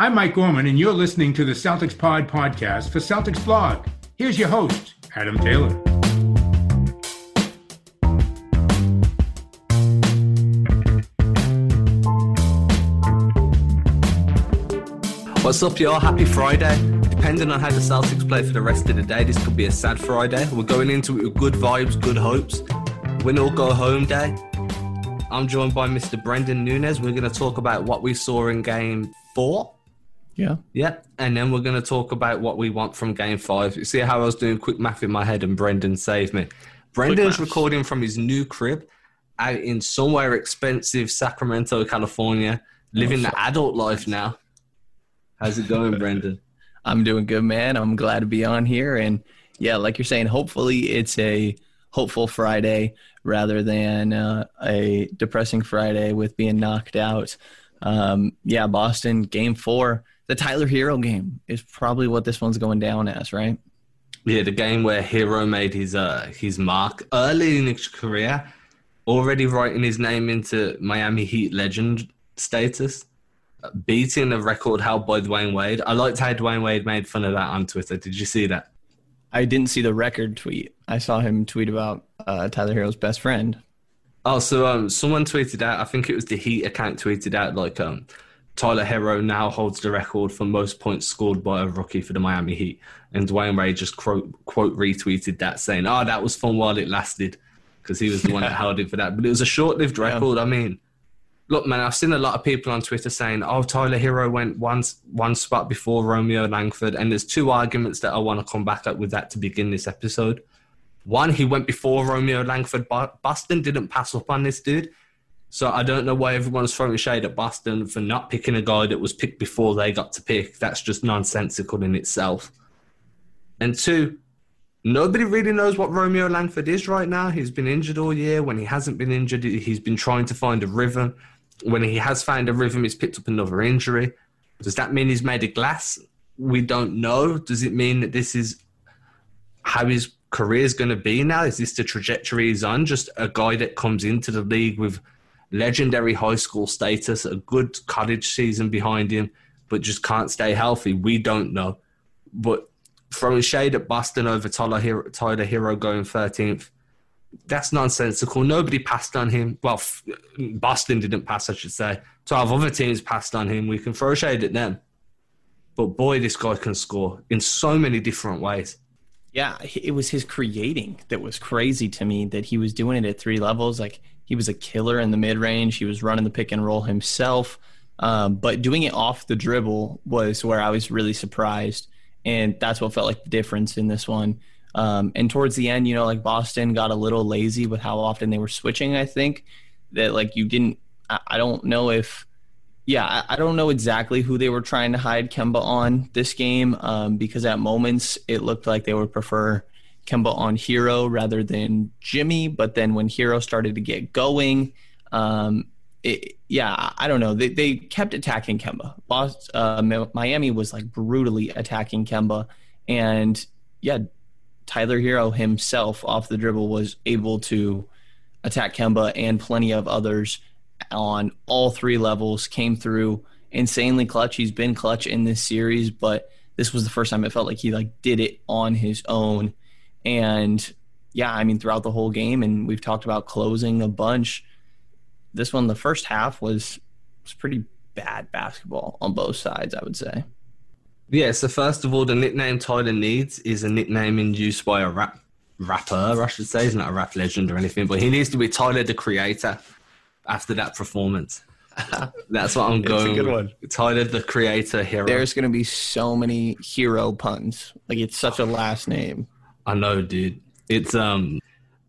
I'm Mike Gorman, and you're listening to the Celtics Pod podcast for Celtics Blog. Here's your host, Adam Taylor. What's up, y'all? Happy Friday. Depending on how the Celtics play for the rest of the day, this could be a sad Friday. We're going into it with good vibes, good hopes. Win or go home day. I'm joined by Mr. Brenden Nunez. We're going to talk about what we saw in game four. Yeah. Yeah. And then we're going to talk about what we want from game five. You see how I was doing quick math in my head and Brenden saved me. Brenden's recording from his new crib out in somewhere expensive Sacramento, California, living the adult life now. How's it going, Brenden? I'm doing good, man. I'm glad to be on here. And yeah, like you're saying, hopefully it's a hopeful Friday rather than uh, a depressing Friday with being knocked out. Um, yeah, Boston game four, the Tyler Herro game is probably what this one's going down as, right? Yeah, the game where Herro made his uh, his mark early in his career, already writing his name into Miami Heat legend status beating the record held by Dwyane Wade. I liked how Dwyane Wade made fun of that on Twitter. Did you see that? I didn't see the record tweet. I saw him tweet about uh, Tyler Herro's best friend. Oh, so um, someone tweeted out. I think it was the Heat account tweeted out like um, Tyler Herro now holds the record for most points scored by a rookie for the Miami Heat, and Dwyane Wade just quote quote retweeted that saying, "Oh, that was fun while it lasted," because he was the one that held it for that. But it was a short-lived record. Yeah. I mean look, man, I've seen a lot of people on Twitter saying, "Oh, Tyler Herro went one one spot before Romeo Langford," and there's two arguments that I want to come back up with that to begin this episode. One, he went before Romeo Langford. But Boston didn't pass up on this dude, so I don't know why everyone's throwing shade at Boston for not picking a guy that was picked before they got to pick. That's just nonsensical in itself. And two, nobody really knows what Romeo Langford is right now. He's been injured all year. When he hasn't been injured, he's been trying to find a rhythm when he has found a rhythm, he's picked up another injury. Does that mean he's made of glass? We don't know. Does it mean that this is how his career is going to be now? Is this the trajectory he's on? Just a guy that comes into the league with legendary high school status, a good college season behind him, but just can't stay healthy? We don't know. But throwing shade at Boston over Tyler Herro, Tyler Herro going 13th, that's nonsensical. Nobody passed on him. Well, Boston didn't pass, I should say. 12 other teams passed on him. We can throw shade at them. But boy, this guy can score in so many different ways. Yeah, it was his creating that was crazy to me that he was doing it at three levels. Like he was a killer in the mid range. He was running the pick and roll himself. Um, but doing it off the dribble was where I was really surprised. And that's what felt like the difference in this one. Um, and towards the end, you know, like Boston got a little lazy with how often they were switching. I think that like you didn't. I, I don't know if. Yeah, I, I, don't know exactly who they were trying to hide Kemba on this game um, because at moments it looked like they would prefer Kemba on Herro rather than Jimmy. But then when Herro started to get going, um, it, yeah, I don't know. They, they kept attacking Kemba. Uh, Miami was like brutally attacking Kemba, and yeah, Tyler Herro himself off the dribble was able to attack Kemba and plenty of others on all three levels, came through insanely clutch. He's been clutch in this series, but this was the first time it felt like he like did it on his own. And yeah, I mean throughout the whole game and we've talked about closing a bunch. This one the first half was was pretty bad basketball on both sides, I would say. Yeah, so first of all, the nickname Tyler needs is a nickname induced by a rap rapper, I should say. He's not a rap legend or anything, but he needs to be Tyler the Creator after that performance. That's what I'm going. It's a good one. Tyler the Creator hero. There's going to be so many hero puns. Like it's such a last name. I know, dude. It's um.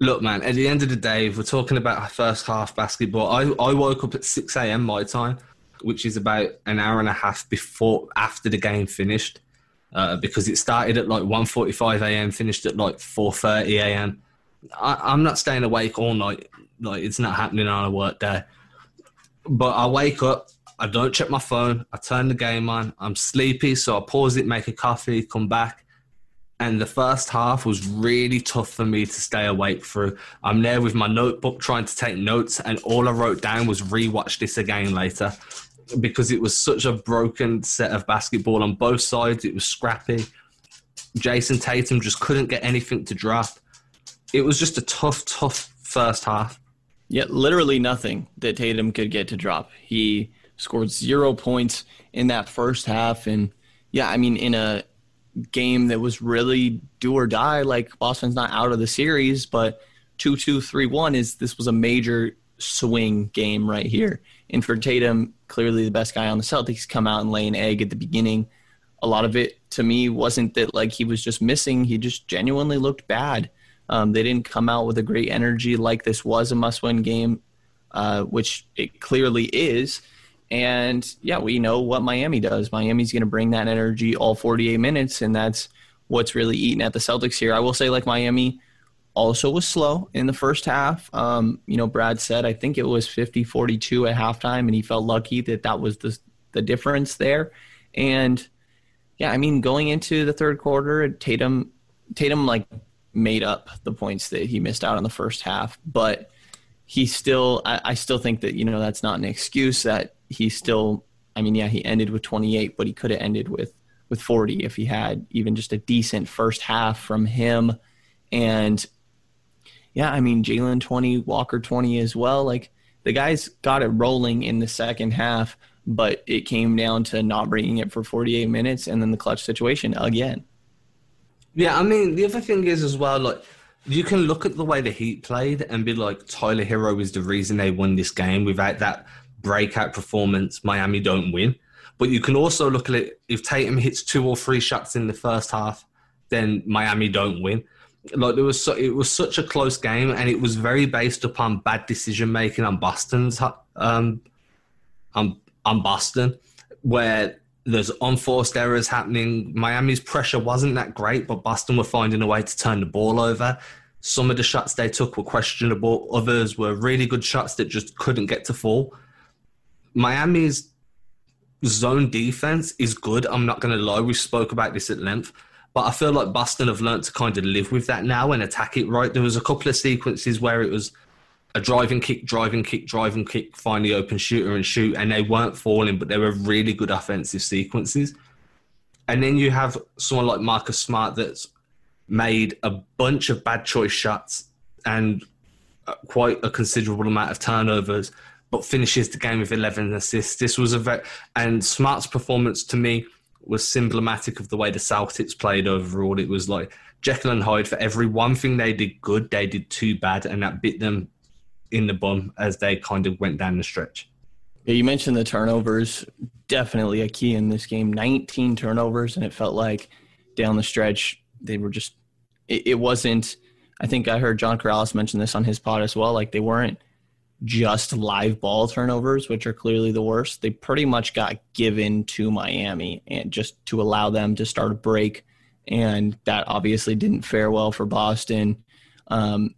Look, man. At the end of the day, if we're talking about first half basketball, I I woke up at six a.m. my time which is about an hour and a half before after the game finished, uh, because it started at like 1.45 a.m., finished at like 4:30 a.m. I, am not staying awake all night. Like it's not happening on a work day. But I wake up, I don't check my phone, I turn the game on, I'm sleepy, so I pause it, make a coffee, come back. And the first half was really tough for me to stay awake through. I'm there with my notebook trying to take notes, and all I wrote down was rewatch this again later because it was such a broken set of basketball on both sides. It was scrappy. Jayson Tatum just couldn't get anything to drop. It was just a tough, tough first half. Yeah, literally nothing that Tatum could get to drop. He scored zero points in that first half. And yeah, I mean, in a game that was really do or die, like Boston's not out of the series, but 2 2 3 1 is this was a major swing game right here. And for Tatum, clearly the best guy on the Celtics, come out and lay an egg at the beginning. A lot of it to me wasn't that like he was just missing, he just genuinely looked bad. Um, they didn't come out with a great energy like this was a must win game, uh, which it clearly is. And yeah, we know what Miami does. Miami's going to bring that energy all 48 minutes, and that's what's really eating at the Celtics here. I will say, like Miami also was slow in the first half. Um, you know, Brad said I think it was 50 42 at halftime, and he felt lucky that that was the, the difference there. And yeah, I mean, going into the third quarter, Tatum, Tatum like made up the points that he missed out on the first half, but he still, I, I still think that, you know, that's not an excuse that he still, I mean, yeah, he ended with 28, but he could have ended with, with 40 if he had even just a decent first half from him. And yeah, I mean, Jaylen 20, Walker 20 as well. Like the guys got it rolling in the second half, but it came down to not bringing it for 48 minutes and then the clutch situation again. Yeah, I mean, the other thing is as well, like, you can look at the way the Heat played and be like, Tyler Herro is the reason they won this game. Without that breakout performance, Miami don't win. But you can also look at it if Tatum hits two or three shots in the first half, then Miami don't win. Like was, so, it was such a close game, and it was very based upon bad decision making on Boston's, um, on on Boston, where there's unforced errors happening. Miami's pressure wasn't that great, but Boston were finding a way to turn the ball over. Some of the shots they took were questionable. Others were really good shots that just couldn't get to fall. Miami's zone defense is good. I'm not going to lie. We spoke about this at length. But I feel like Boston have learned to kind of live with that now and attack it right. There was a couple of sequences where it was a driving kick, driving kick, driving kick, find the open shooter and shoot, and they weren't falling, but they were really good offensive sequences. And then you have someone like Marcus Smart that's made a bunch of bad choice shots and uh, quite a considerable amount of turnovers, but finishes the game with 11 assists. This was a very, and Smart's performance to me was symptomatic of the way the Celtics played overall. It was like Jekyll and Hyde for every one thing they did good, they did two bad, and that bit them in the bum as they kind of went down the stretch. Yeah, you mentioned the turnovers. Definitely a key in this game. 19 turnovers, and it felt like down the stretch they were just. It, it wasn't. I think I heard John Karalis mention this on his pod as well. Like they weren't just live ball turnovers, which are clearly the worst. They pretty much got given to Miami and just to allow them to start a break. And that obviously didn't fare well for Boston. Um,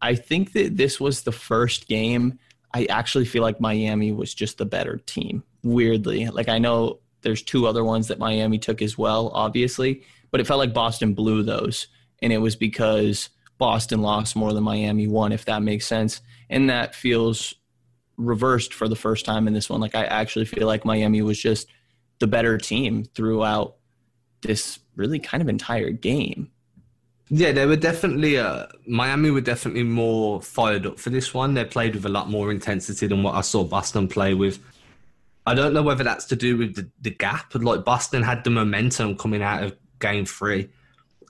I think that this was the first game. I actually feel like Miami was just the better team. Weirdly, like I know there's two other ones that Miami took as well, obviously, but it felt like Boston blew those, and it was because Boston lost more than Miami won, if that makes sense. And that feels reversed for the first time in this one. Like I actually feel like Miami was just the better team throughout this really kind of entire game. Yeah, they were definitely uh, Miami were definitely more fired up for this one. They played with a lot more intensity than what I saw Boston play with. I don't know whether that's to do with the, the gap. Like Boston had the momentum coming out of game three.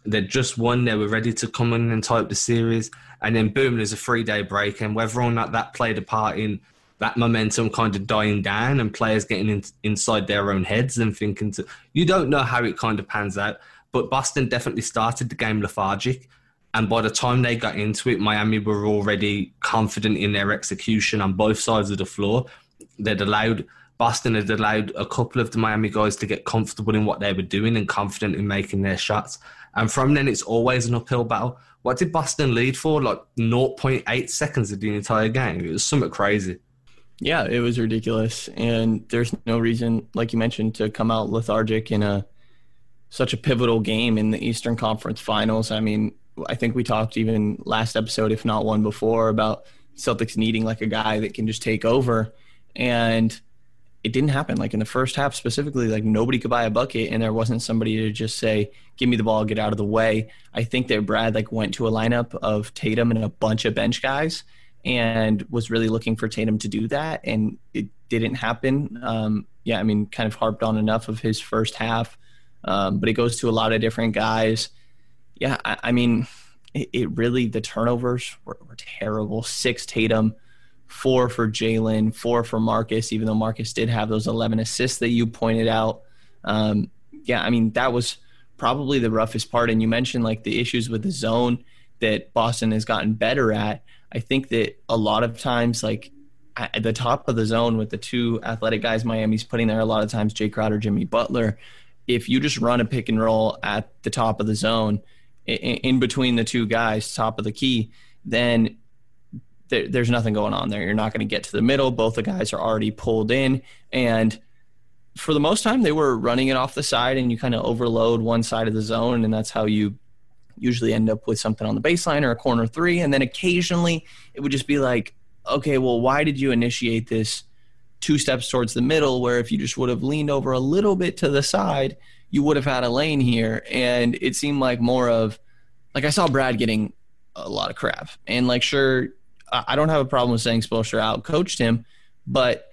They'd just won, they were ready to come in and up the series. And then boom, there's a three day break. And whether or not that played a part in that momentum kind of dying down and players getting in, inside their own heads and thinking to you don't know how it kind of pans out. But Boston definitely started the game lethargic. And by the time they got into it, Miami were already confident in their execution on both sides of the floor. They'd allowed Boston had allowed a couple of the Miami guys to get comfortable in what they were doing and confident in making their shots. And from then, it's always an uphill battle. What did Boston lead for? Like 0.8 seconds of the entire game. It was somewhat crazy. Yeah, it was ridiculous. And there's no reason, like you mentioned, to come out lethargic in a such a pivotal game in the Eastern Conference Finals. I mean, I think we talked even last episode, if not one before, about Celtics needing like a guy that can just take over. And it didn't happen. Like in the first half specifically, like nobody could buy a bucket, and there wasn't somebody to just say, "Give me the ball, get out of the way." I think that Brad like went to a lineup of Tatum and a bunch of bench guys, and was really looking for Tatum to do that, and it didn't happen. Um, yeah, I mean, kind of harped on enough of his first half, um, but it goes to a lot of different guys. Yeah, I, I mean, it, it, really the turnovers were, were terrible. Six Tatum four for Jaylen, four for Marcus, even though Marcus did have those 11 assists that you pointed out. Um, yeah, I mean, that was probably the roughest part. And you mentioned like the issues with the zone that Boston has gotten better at. I think that a lot of times, like at the top of the zone with the two athletic guys Miami's putting there, a lot of times, Jae Crowder, Jimmy Butler, if you just run a pick and roll at the top of the zone, in between the two guys, top of the key, then there, there's nothing going on there. You're not going to get to the middle. Both the guys are already pulled in. And for the most time, they were running it off the side, and you kind of overload one side of the zone. And that's how you usually end up with something on the baseline or a corner three. And then occasionally it would just be like, okay, well, why did you initiate this two steps towards the middle? Where if you just would have leaned over a little bit to the side, you would have had a lane here. And it seemed like more of, like, I saw Brad getting a lot of crap. And, like, sure, I don't have a problem with saying Spoelstra out coached him, but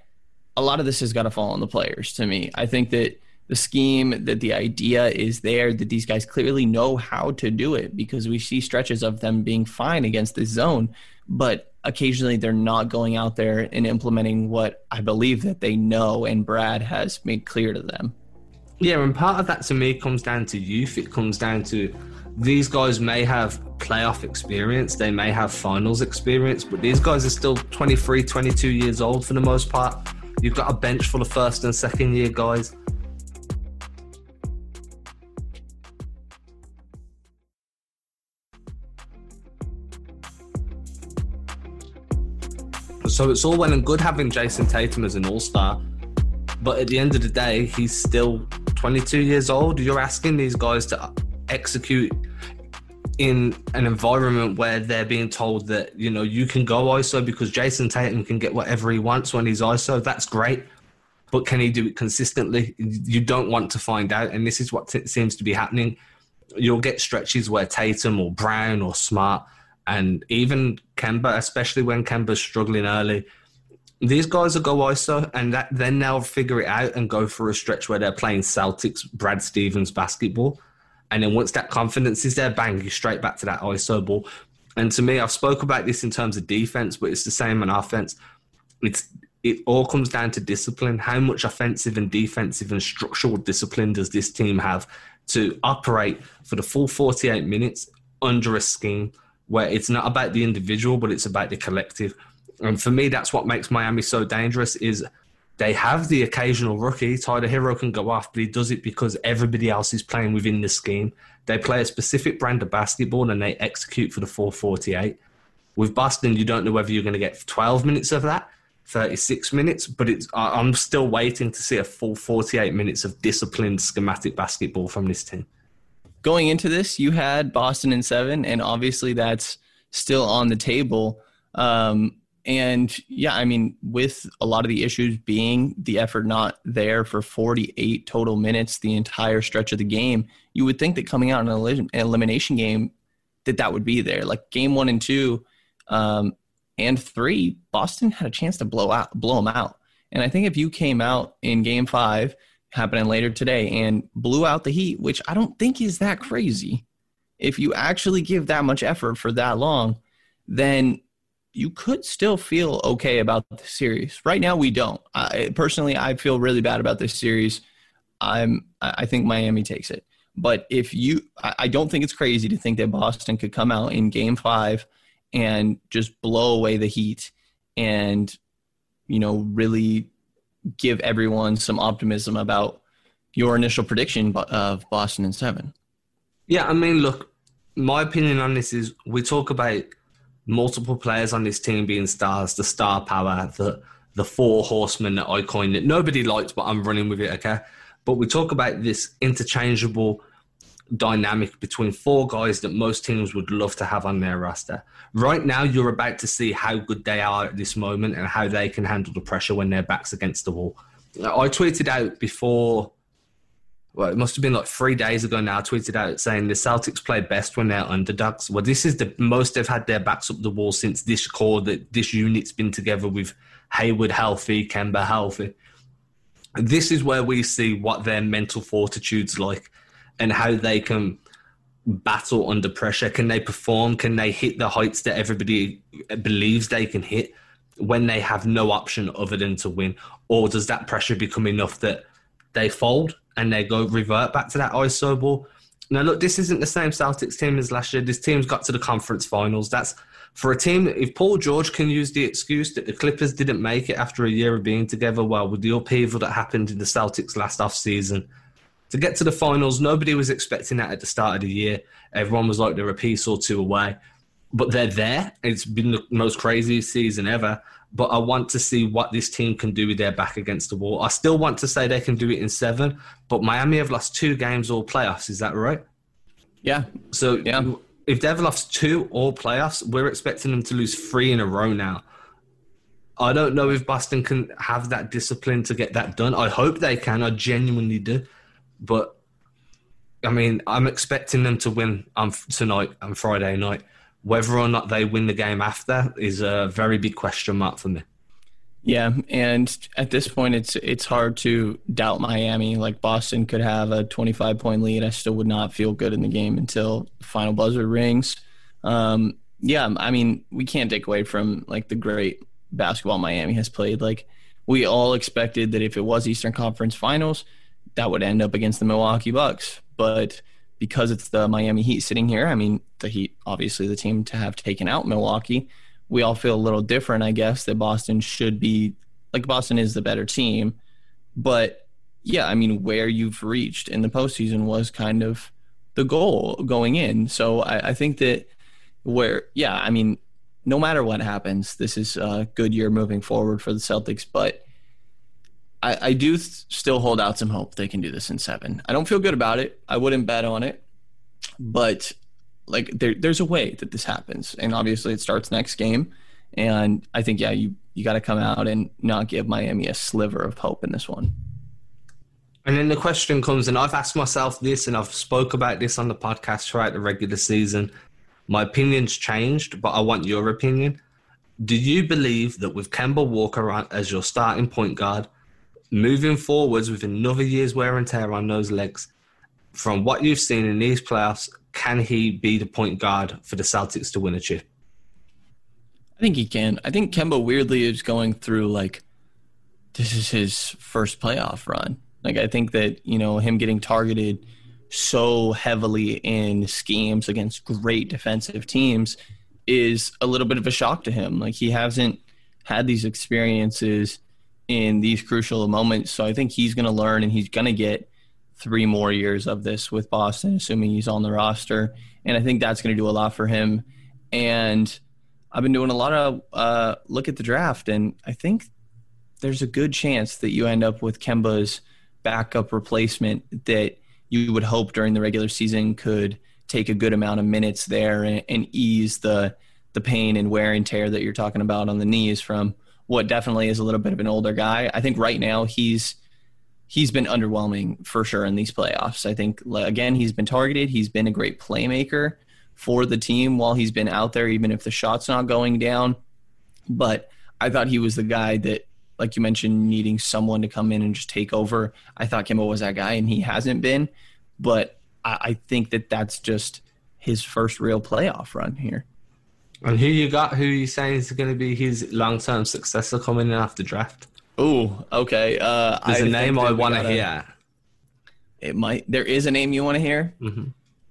a lot of this has got to fall on the players to me. I think that the scheme, that the idea is there, that these guys clearly know how to do it because we see stretches of them being fine against this zone, but occasionally they're not going out there and implementing what I believe that they know and Brad has made clear to them. Yeah, and part of that to me comes down to youth. It comes down to these guys may have playoff experience, they may have finals experience, but these guys are still 23, 22 years old for the most part. You've got a bench full of first and second year guys. So it's all well and good having Jayson Tatum as an all star, but at the end of the day, he's still 22 years old. You're asking these guys to execute in an environment where they're being told that you know you can go ISO because Jayson Tatum can get whatever he wants when he's ISO. That's great, but can he do it consistently? You don't want to find out, and this is what t- seems to be happening. You'll get stretches where Tatum or Brown or Smart and even Kemba, especially when Kemba's struggling early. These guys will go ISO and that, then they'll figure it out and go for a stretch where they're playing Celtics, Brad Stevens basketball and then once that confidence is there, bang, you straight back to that ISO ball. And to me, I've spoke about this in terms of defense, but it's the same on offense. It's it all comes down to discipline. How much offensive and defensive and structural discipline does this team have to operate for the full 48 minutes under a scheme where it's not about the individual, but it's about the collective. And for me, that's what makes Miami so dangerous is they have the occasional rookie. Tyler Herro can go off, but he does it because everybody else is playing within the scheme. They play a specific brand of basketball and they execute for the 448. With Boston, you don't know whether you're going to get 12 minutes of that, 36 minutes, but it's I'm still waiting to see a full 48 minutes of disciplined schematic basketball from this team. Going into this, you had Boston in seven, and obviously that's still on the table. Um, and yeah, I mean, with a lot of the issues being the effort not there for 48 total minutes, the entire stretch of the game, you would think that coming out in an elimination game, that that would be there. Like game one and two, um, and three, Boston had a chance to blow out, blow them out. And I think if you came out in game five, happening later today, and blew out the Heat, which I don't think is that crazy, if you actually give that much effort for that long, then you could still feel okay about the series. Right now, we don't. I, personally, I feel really bad about this series. I'm. I think Miami takes it. But if you, I don't think it's crazy to think that Boston could come out in Game Five and just blow away the Heat, and you know really give everyone some optimism about your initial prediction of Boston in seven. Yeah, I mean, look, my opinion on this is we talk about multiple players on this team being stars, the star power, the the four horsemen that I coined that Nobody liked, but I'm running with it, okay? But we talk about this interchangeable dynamic between four guys that most teams would love to have on their roster. Right now, you're about to see how good they are at this moment and how they can handle the pressure when their backs against the wall. I tweeted out before. Well, it must have been like three days ago now. I tweeted out saying the Celtics play best when they're underdogs. Well, this is the most they've had their backs up the wall since this core that this unit's been together with Hayward healthy, Kemba healthy. This is where we see what their mental fortitude's like and how they can battle under pressure. Can they perform? Can they hit the heights that everybody believes they can hit when they have no option other than to win? Or does that pressure become enough that they fold and they go revert back to that ISO ball? Now, look, this isn't the same Celtics team as last year. This team's got to the conference finals. That's for a team. If Paul George can use the excuse that the Clippers didn't make it after a year of being together, well, with the upheaval that happened in the Celtics last off season, to get to the finals, nobody was expecting that at the start of the year. Everyone was like they're a piece or two away, but they're there. It's been the most crazy season ever. But I want to see what this team can do with their back against the wall. I still want to say they can do it in seven, but Miami have lost two games all playoffs. Is that right? Yeah. So yeah. if they've lost two all playoffs, we're expecting them to lose three in a row now. I don't know if Boston can have that discipline to get that done. I hope they can. I genuinely do. But I mean, I'm expecting them to win on tonight and Friday night. Whether or not they win the game after is a very big question mark for me. Yeah, and at this point, it's it's hard to doubt Miami. Like Boston could have a 25 point lead. I still would not feel good in the game until the final buzzer rings. Um, yeah, I mean, we can't take away from like the great basketball Miami has played. Like we all expected that if it was Eastern Conference Finals, that would end up against the Milwaukee Bucks. But because it's the Miami Heat sitting here, I mean, the Heat, obviously the team to have taken out Milwaukee, we all feel a little different, I guess, that Boston should be like Boston is the better team. But yeah, I mean, where you've reached in the postseason was kind of the goal going in. So I, I think that where, yeah, I mean, no matter what happens, this is a good year moving forward for the Celtics. But I, I do th- still hold out some hope they can do this in seven. I don't feel good about it. I wouldn't bet on it, but like there, there's a way that this happens, and obviously it starts next game. And I think yeah, you you got to come out and not give Miami a sliver of hope in this one. And then the question comes, and I've asked myself this, and I've spoke about this on the podcast throughout the regular season. My opinion's changed, but I want your opinion. Do you believe that with Kemba Walker as your starting point guard, moving forwards with another year's wear and tear on those legs, from what you've seen in these playoffs, can he be the point guard for the Celtics to win a chip? I think he can. I think Kemba weirdly is going through like this is his first playoff run. Like I think that, you know, him getting targeted so heavily in schemes against great defensive teams is a little bit of a shock to him. Like he hasn't had these experiences in these crucial moments. So I think he's going to learn and he's going to get three more years of this with Boston, assuming he's on the roster. And I think that's going to do a lot for him. And I've been doing a lot of uh, look at the draft, and I think there's a good chance that you end up with Kemba's backup replacement that you would hope during the regular season could take a good amount of minutes there and, and ease the the pain and wear and tear that you're talking about on the knees from what definitely is a little bit of an older guy. I think right now he's he's been underwhelming for sure in these playoffs. I think again he's been targeted. He's been a great playmaker for the team while he's been out there, even if the shot's not going down. But I thought he was the guy that, like you mentioned, needing someone to come in and just take over. I thought Kemba was that guy, and he hasn't been. But I, I think that that's just his first real playoff run here. And who you got? Who you saying is going to be his long-term successor coming in after draft? Oh, okay. Uh, There's I a name I want to hear. It might. There is a name you want to hear. Mm-hmm.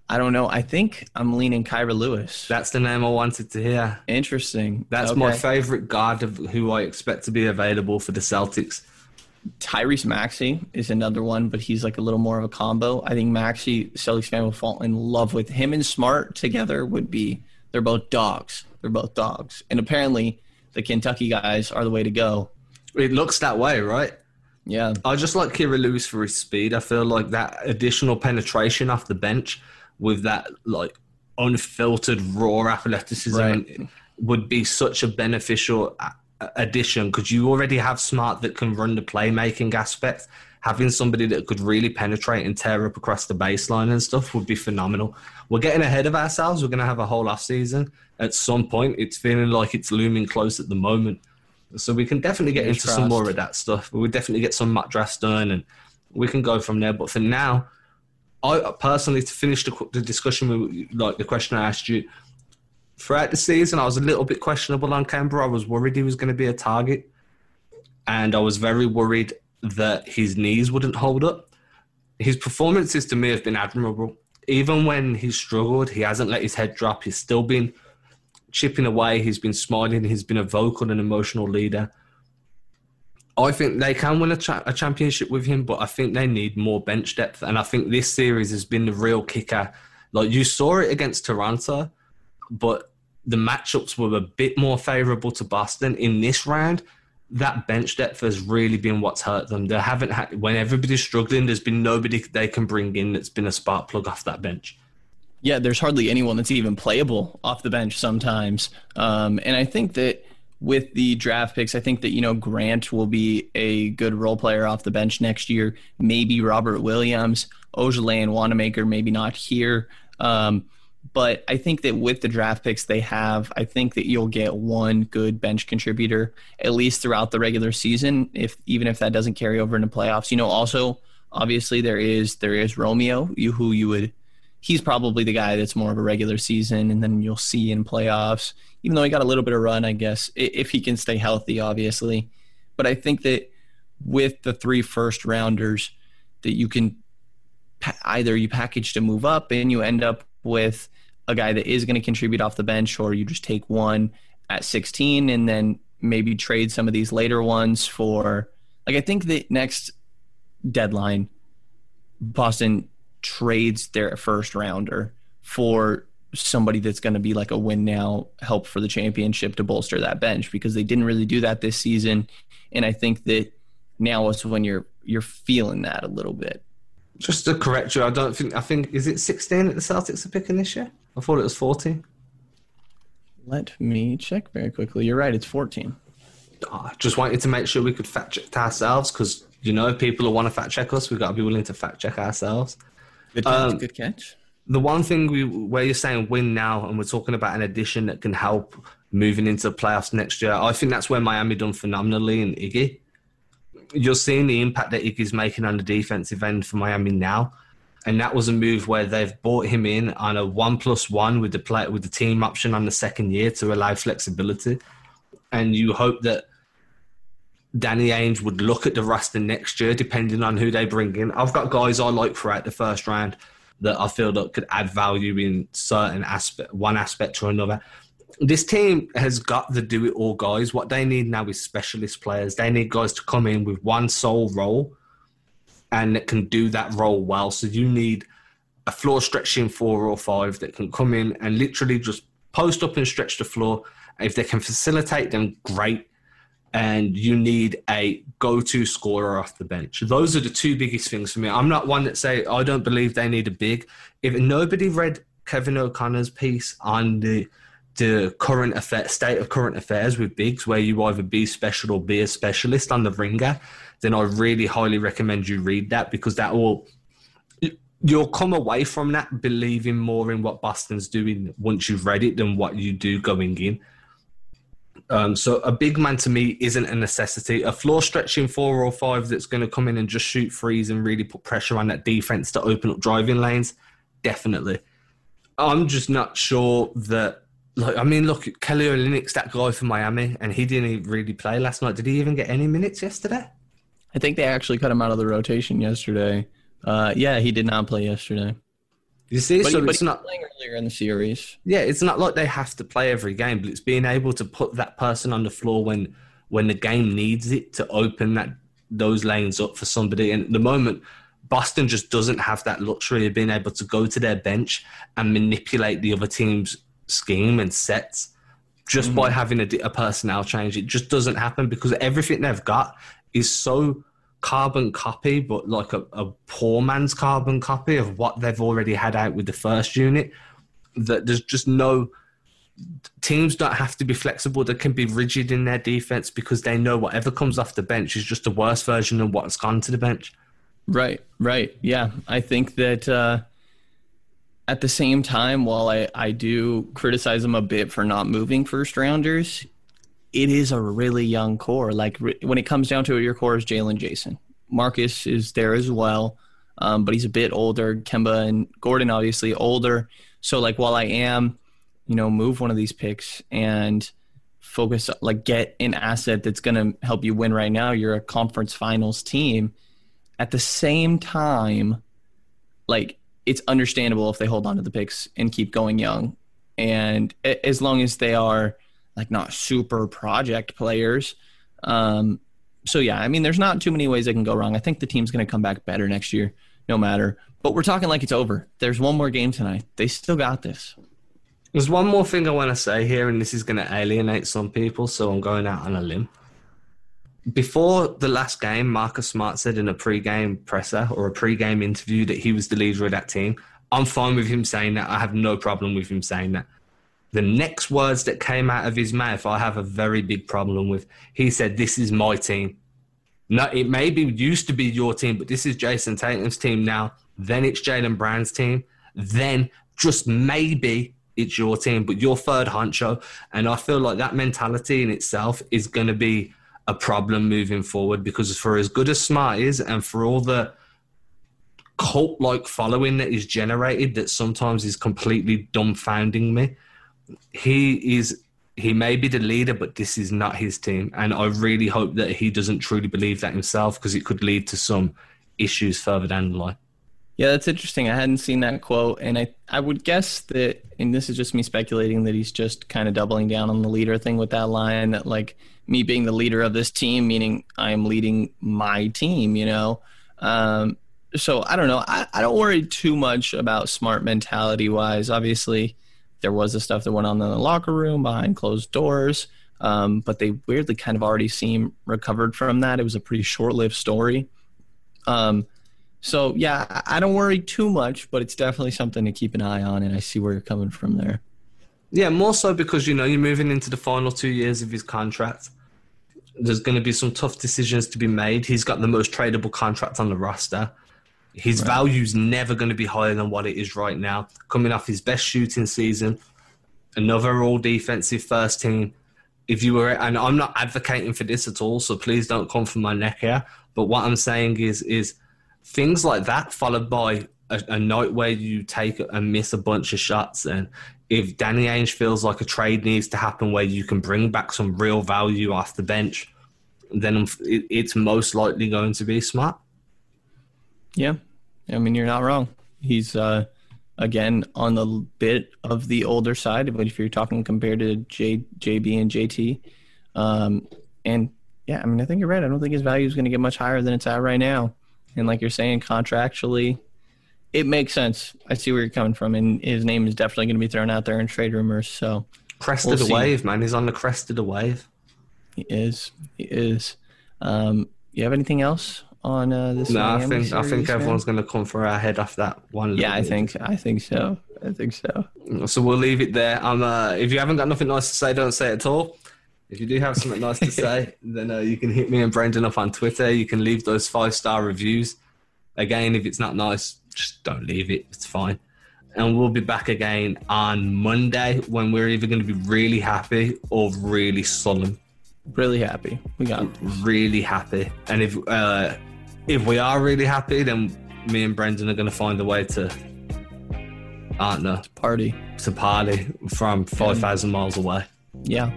I don't know. I think I'm leaning Kira Lewis. That's the name I wanted to hear. Interesting. That's okay. my favorite guard of who I expect to be available for the Celtics. Tyrese Maxey is another one, but he's like a little more of a combo. I think Maxey, Celtics fan will fall in love with him and Smart together would be they're both dogs. They're both dogs. And apparently, the Kentucky guys are the way to go. It looks that way, right? Yeah. I just like Kira Lewis for his speed. I feel like that additional penetration off the bench with that like unfiltered raw athleticism right. would be such a beneficial addition because you already have Smart that can run the playmaking aspect. Having somebody that could really penetrate and tear up across the baseline and stuff would be phenomenal. We're getting ahead of ourselves. We're going to have a whole off season at some point. It's feeling like it's looming close at the moment. So we can definitely get into some more of that stuff. We'll definitely get some mock drafts done and we can go from there. But for now, I personally, to finish the, the discussion with like the question I asked you, throughout the season, I was a little bit questionable on Kemba. I was worried he was going to be a target. And I was very worried that his knees wouldn't hold up. His performances to me have been admirable. Even when he's struggled, he hasn't let his head drop. He's still been chipping away. He's been smiling. He's been a vocal and emotional leader. I think they can win a, cha- a, championship with him, but I think they need more bench depth. And I think this series has been the real kicker. Like you saw it against Toronto, but the matchups were a bit more favourable to Boston in this round. That bench depth has really been what's hurt them. They haven't had when everybody's struggling. There's been nobody they can bring in that's been a spark plug off that bench. Yeah, there's hardly anyone that's even playable off the bench sometimes. Um, and I think that with the draft picks, I think that, you know, Grant will be a good role player off the bench next year. Maybe Robert Williams, Ojeleye and Wanamaker, maybe not here. Um, but I think that with the draft picks they have, I think that you'll get one good bench contributor at least throughout the regular season, if even if that doesn't carry over into playoffs. You know, also obviously there is there is Romeo, you who you would he's probably the guy that's more of a regular season, and then you'll see in playoffs. Even though he got a little bit of run, I guess if he can stay healthy, obviously. But I think that with the three first rounders, that you can either you package to move up and you end up with a guy that is going to contribute off the bench, or you just take one at 16 and then maybe trade some of these later ones for like I think the next deadline Boston trades their first rounder for somebody that's going to be like a win now help for the championship to bolster that bench because they didn't really do that this season. And i think that now is when you're you're feeling that a little bit just to correct you i don't think i think is it 16 that the celtics are picking this year i thought it was 14 let me check very quickly you're right it's 14 I just wanted to make sure we could fact check ourselves because you know people who want to fact check us we've got to be willing to fact check ourselves Good catch. Um, good catch. The one thing we, where you're saying win now, and we're talking about an addition that can help moving into the playoffs next year, I think that's where Miami done phenomenally in Iggy. You're seeing the impact that Iggy's making on the defensive end for Miami now, and that was a move where they've bought him in on a one plus one with the play with the team option on the second year to allow flexibility, and you hope that Danny Ainge would look at the roster next year, depending on who they bring in. I've got guys I like throughout the first round that I feel that could add value in certain aspect, one aspect or another. This team has got the do it all guys. What they need now is specialist players. They need guys to come in with one sole role and that can do that role well. So you need a floor stretching four or five that can come in and literally just post up and stretch the floor. If they can facilitate them, great and you need a go-to scorer off the bench. Those are the two biggest things for me. I'm not one that say I don't believe they need a big. If nobody read Kevin O'Connor's piece on the the current affair, state of current affairs with bigs, where you either be special or be a specialist on the ringer, then I really highly recommend you read that because that will you'll come away from that believing more in what Boston's doing once you've read it than what you do going in. Um, so a big man to me isn't a necessity. A floor stretching four or five that's going to come in and just shoot threes and really put pressure on that defense to open up driving lanes, definitely. I'm just not sure that. Like, I mean, look, Kelly Olynyk's that guy from Miami, and he didn't really play last night. Did he even get any minutes yesterday? I think they actually cut him out of the rotation yesterday. Uh, yeah, he did not play yesterday. You see, but so he, it's not playing earlier in the series. Yeah, it's not like they have to play every game, but it's being able to put that person on the floor when when the game needs it to open that those lanes up for somebody. And at the moment, Boston just doesn't have that luxury of being able to go to their bench and manipulate the other team's scheme and sets just mm-hmm. by having a, a personnel change. It just doesn't happen because everything they've got is so carbon copy, but like a, a poor man's carbon copy of what they've already had out with the first unit. That there's just no teams don't have to be flexible. They can be rigid in their defense because they know whatever comes off the bench is just a worse version of what's gone to the bench. Right, right. Yeah. I think that uh, at the same time, while I, I do criticize them a bit for not moving first rounders, it is a really young core. Like re- when it comes down to it, your core is Jaylen Jayson. Marcus is there as well, um, but he's a bit older. Kemba and Gordon, obviously, older. So, like, while I am, you know, move one of these picks and focus, like, get an asset that's going to help you win right now, you're a conference finals team. At the same time, like, it's understandable if they hold on to the picks and keep going young. And as long as they are like not super project players. Um, so yeah, I mean, there's not too many ways they can go wrong. I think the team's going to come back better next year, no matter. But we're talking like it's over. There's one more game tonight. They still got this. There's one more thing I want to say here, and this is going to alienate some people, so I'm going out on a limb. Before the last game, Marcus Smart said in a pre-game presser or a pre-game interview that he was the leader of that team. I'm fine with him saying that. I have no problem with him saying that. The next words that came out of his mouth, I have a very big problem with. He said, This is my team. No, it maybe used to be your team, but this is Jayson Tatum's team now. Then it's Jaylen Brown's team. Then just maybe it's your team, but you're third honcho. And I feel like that mentality in itself is going to be a problem moving forward because for as good as Smart is and for all the cult like following that is generated that sometimes is completely dumbfounding me, he is he may be the leader, but this is not his team. And I really hope that he doesn't truly believe that himself because it could lead to some issues further down the line. Yeah, that's interesting. I hadn't seen that quote, and I I would guess that, and this is just me speculating that he's just kind of doubling down on the leader thing with that line. That like me being the leader of this team, meaning I am leading my team. You know, um, so I don't know. I, I don't worry too much about smart mentality wise. Obviously, there was the stuff that went on in the locker room behind closed doors, um, but they weirdly kind of already seem recovered from that. It was a pretty short-lived story. Um, so yeah, I don't worry too much, but it's definitely something to keep an eye on, and I see where you're coming from there. Yeah, more so because you know you're moving into the final two years of his contract. There's going to be some tough decisions to be made. He's got the most tradable contract on the roster. His right. value's never going to be higher than what it is right now. Coming off his best shooting season, another all defensive first team. If you were, and I'm not advocating for this at all, so please don't come from my neck here. But what I'm saying is, is things like that followed by a, a night where you take and miss a bunch of shots. And if Danny Ainge feels like a trade needs to happen where you can bring back some real value off the bench, then it's most likely going to be smart. Yeah, I mean you're not wrong. He's uh, again on the bit of the older side, but if you're talking compared to J, JB and JT, um, and yeah, I mean I think you're right. I don't think his value is going to get much higher than it's at right now. And like you're saying, contractually, it makes sense. I see where you're coming from, and his name is definitely going to be thrown out there in trade rumors. So crest we'll of the see. wave, man. He's on the crest of the wave. He is. He is. Um, you have anything else on uh, this? No, Miami I think I think everyone's going to come for our head off that one. Yeah, I think I think so. I think so. So we'll leave it there. Um, uh, if you haven't got nothing nice to say, don't say it at all. If you do have something nice to say, then uh, you can hit me and Brenden up on Twitter. You can leave those five star reviews. Again, if it's not nice, just don't leave it. It's fine. And we'll be back again on Monday when we're either going to be really happy or really sullen. Really happy. We got really happy. And if uh, if we are really happy, then me and Brenden are going to find a way to, aren't know, party. To party from 5,000 miles away. Yeah.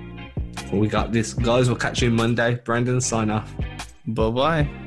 We got this. Guys, we'll catch you Monday. Brandon, sign off. Bye bye.